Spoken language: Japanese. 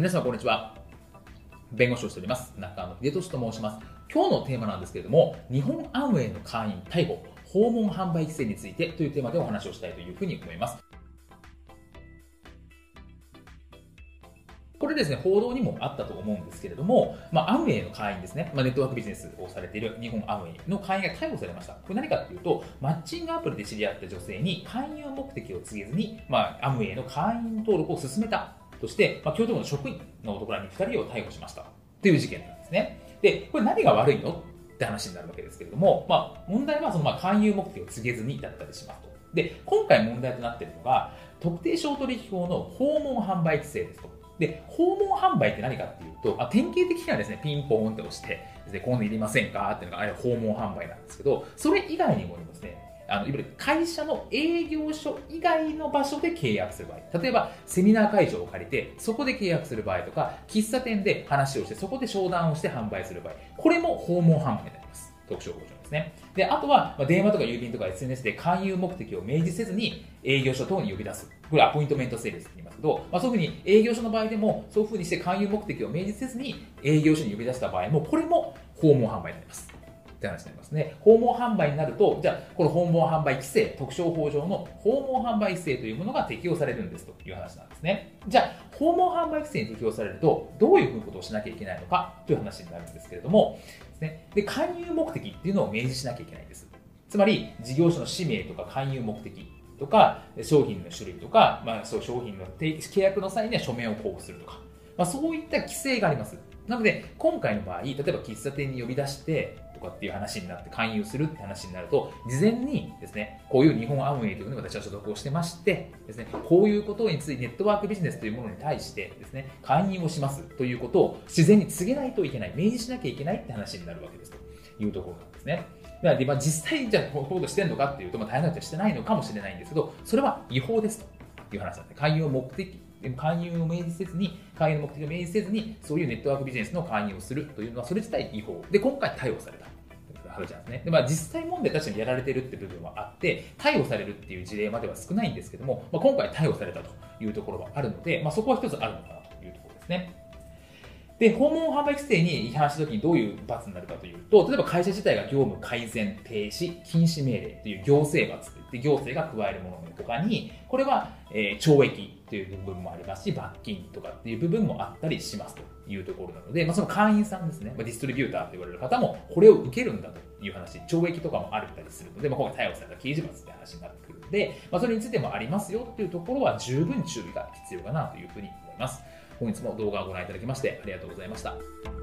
皆様こんにちは。弁護士をしております。中野秀俊と申します。今日のテーマなんですけれども、日本アムウェイの会員逮捕、訪問販売規制についてというテーマでお話をしたいというふうに思います。これですね、報道にもあったと思うんですけれども、まあ、アムウェイの会員ですね、まあ、ネットワークビジネスをされている日本アムウェイの会員が逮捕されました。これ何かっていうと、マッチングアプリで知り合った女性に勧誘目的を告げずに、まあ、アムウェイの会員登録を進めたとして、まあ、京都府の職員の男らに2人を逮捕しましたという事件なんですね。で、これ何が悪いの？って話になるわけですけれども、まあ、問題はそのまあ勧誘目的を告げずにだったりしますと。で、今回問題となっているのが、特定商取引法の訪問販売規制ですと。で、訪問販売って何かっていうと、あ典型的にはですね、ピンポーンって押して、でこういうのいりませんか？っていうのが、あれ訪問販売なんですけど、それ以外にもですね、あのいわゆる会社の営業所以外の場所で契約する場合、例えばセミナー会場を借りて、そこで契約する場合とか、喫茶店で話をして、そこで商談をして販売する場合、これも訪問販売になります。特徴工場ですね。で、あとは、ま電話とか郵便とか SNS で勧誘目的を明示せずに営業所等に呼び出す。これアポイントメントセールスって言いますけど、まあ、そういうふうに営業所の場合でも、そういうふうにして勧誘目的を明示せずに営業所に呼び出した場合も、これも訪問販売になります。って話になりますね。訪問販売になると、じゃあ、この訪問販売規制、特商法上の訪問販売規制というものが適用されるんですという話なんですね。じゃあ、訪問販売規制に適用されると、どういうふうなことをしなきゃいけないのかという話になるんですけれども、ですね、で勧誘目的っていうのを明示しなきゃいけないんです。つまり、事業所の使命とか勧誘目的とか、商品の種類とか、まあ、そう商品の契約の際には書面を交付するとか、まあ、そういった規制があります。なので、今回の場合、例えば喫茶店に呼び出して、とかっていう話になって勧誘するって話になると、事前にですね、こういう日本アムウェイというのを私は所属をしてまして、ですね、こういうことについてネットワークビジネスというものに対してですね、勧誘をしますということを自然に告げないといけない、明示しなきゃいけないって話になるわけですというところなんですね。なので、まあ、実際にじゃあこういうことしてるのかっていうと、まあ、大変なことはしてないのかもしれないんですけど、それは違法ですという話なんで、勧誘を目的、でも勧誘を明示せずに、勧誘の目的を明示せずに、そういうネットワークビジネスの勧誘をするというのは、それ自体違法。で、今回逮捕された。話なんですね。で、まあ、実際問題確かにやられてるって部分はあって、逮捕されるっていう事例までは少ないんですけども、まあ、今回逮捕されたというところはあるので、まあ、そこは一つあるのかなというところですね。で、訪問販売規制に違反したときにどういう罰になるかというと、例えば会社自体が業務改善停止禁止命令という行政罰といって行政が加えるものの他に、これは、えー、懲役という部分もありますし、罰金とかっていう部分もあったりしますというところなので、まあ、その会員さんですね、まあ、ディストリビューターと言われる方もこれを受けるんだという話、懲役とかもあったりするので、まあ、今回逮捕された刑事罰って話になってくるので、まあ、それについてもありますよっていうところは十分注意が必要かなというふうに思います。本日も動画をご覧いただきましてありがとうございました。